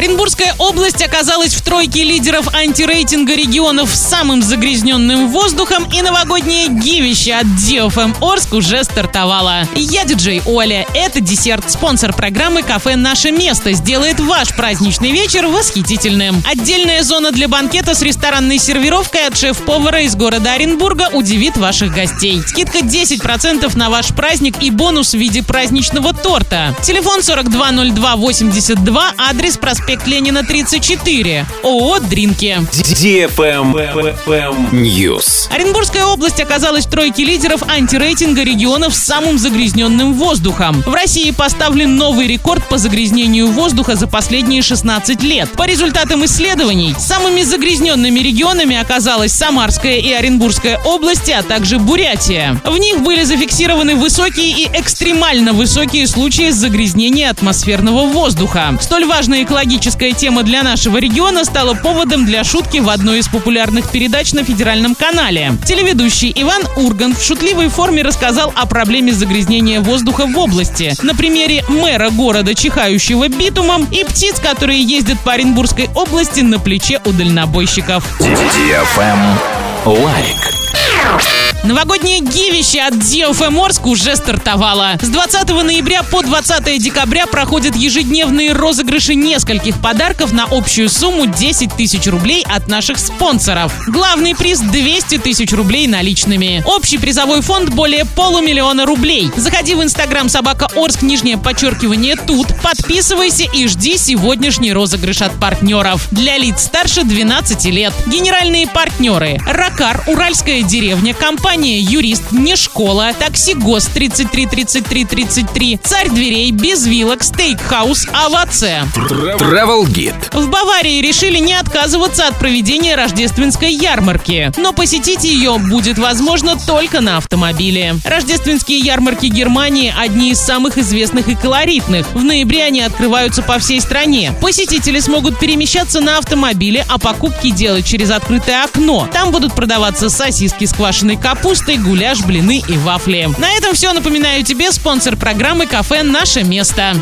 Оренбургская область оказалась в тройке лидеров антирейтинга регионов с самым загрязненным воздухом и новогоднее гивище от DFM Орск уже стартовало. Я диджей Оля. Это десерт. Спонсор программы «Кафе Наше место» сделает ваш праздничный вечер восхитительным. Отдельная зона для банкета с ресторанной сервировкой от шеф-повара из города Оренбурга удивит ваших гостей. Скидка 10% на ваш праздник и бонус в виде праздничного торта. Телефон 420282, адрес проспект Ленина 34. ООО «Дринки». News. Оренбургская область оказалась в тройке лидеров антирейтинга регионов с самым загрязненным воздухом. В России поставлен новый рекорд по загрязнению воздуха за последние 16 лет. По результатам исследований, самыми загрязненными регионами оказалась Самарская и Оренбургская области, а также Бурятия. В них были зафиксированы высокие и экстремально высокие случаи загрязнения атмосферного воздуха. Столь важная экологическая тема для нашего региона стала поводом для шутки в одной из популярных передач на федеральном канале. Телеведущий Иван Ургант в шутливой форме рассказал о проблеме загрязнения воздуха в области. На примере мэра города, чихающего битумом, и птиц, которые ездят по Оренбургской области на плече у дальнобойщиков. Лайк. Новогоднее гивище от DFM Орск уже стартовало. С 20 ноября по 20 декабря проходят ежедневные розыгрыши нескольких подарков на общую сумму 10 тысяч рублей от наших спонсоров. Главный приз 200 тысяч рублей наличными. Общий призовой фонд более полумиллиона рублей. Заходи в инстаграм собака Орск, нижнее подчеркивание тут, подписывайся и жди сегодняшний розыгрыш от партнеров. Для лиц старше 12 лет. Генеральные партнеры. Ракар, Уральская деревня, компания Юрист, не школа, такси ГОС 33 33 33, Царь дверей, без вилок, стейкхаус, АВАЦ. Travel Guide. В Баварии решили не отказываться от проведения рождественской ярмарки, но посетить ее будет возможно только на автомобиле. Рождественские ярмарки Германии одни из самых известных и колоритных. В ноябре они открываются по всей стране. Посетители смогут перемещаться на автомобиле, а покупки делать через открытое окно. Там будут продаваться сосиски с квашеной капустой, гуляш, блины и вафли. На этом все. Напоминаю тебе спонсор программы «Кафе Наше место».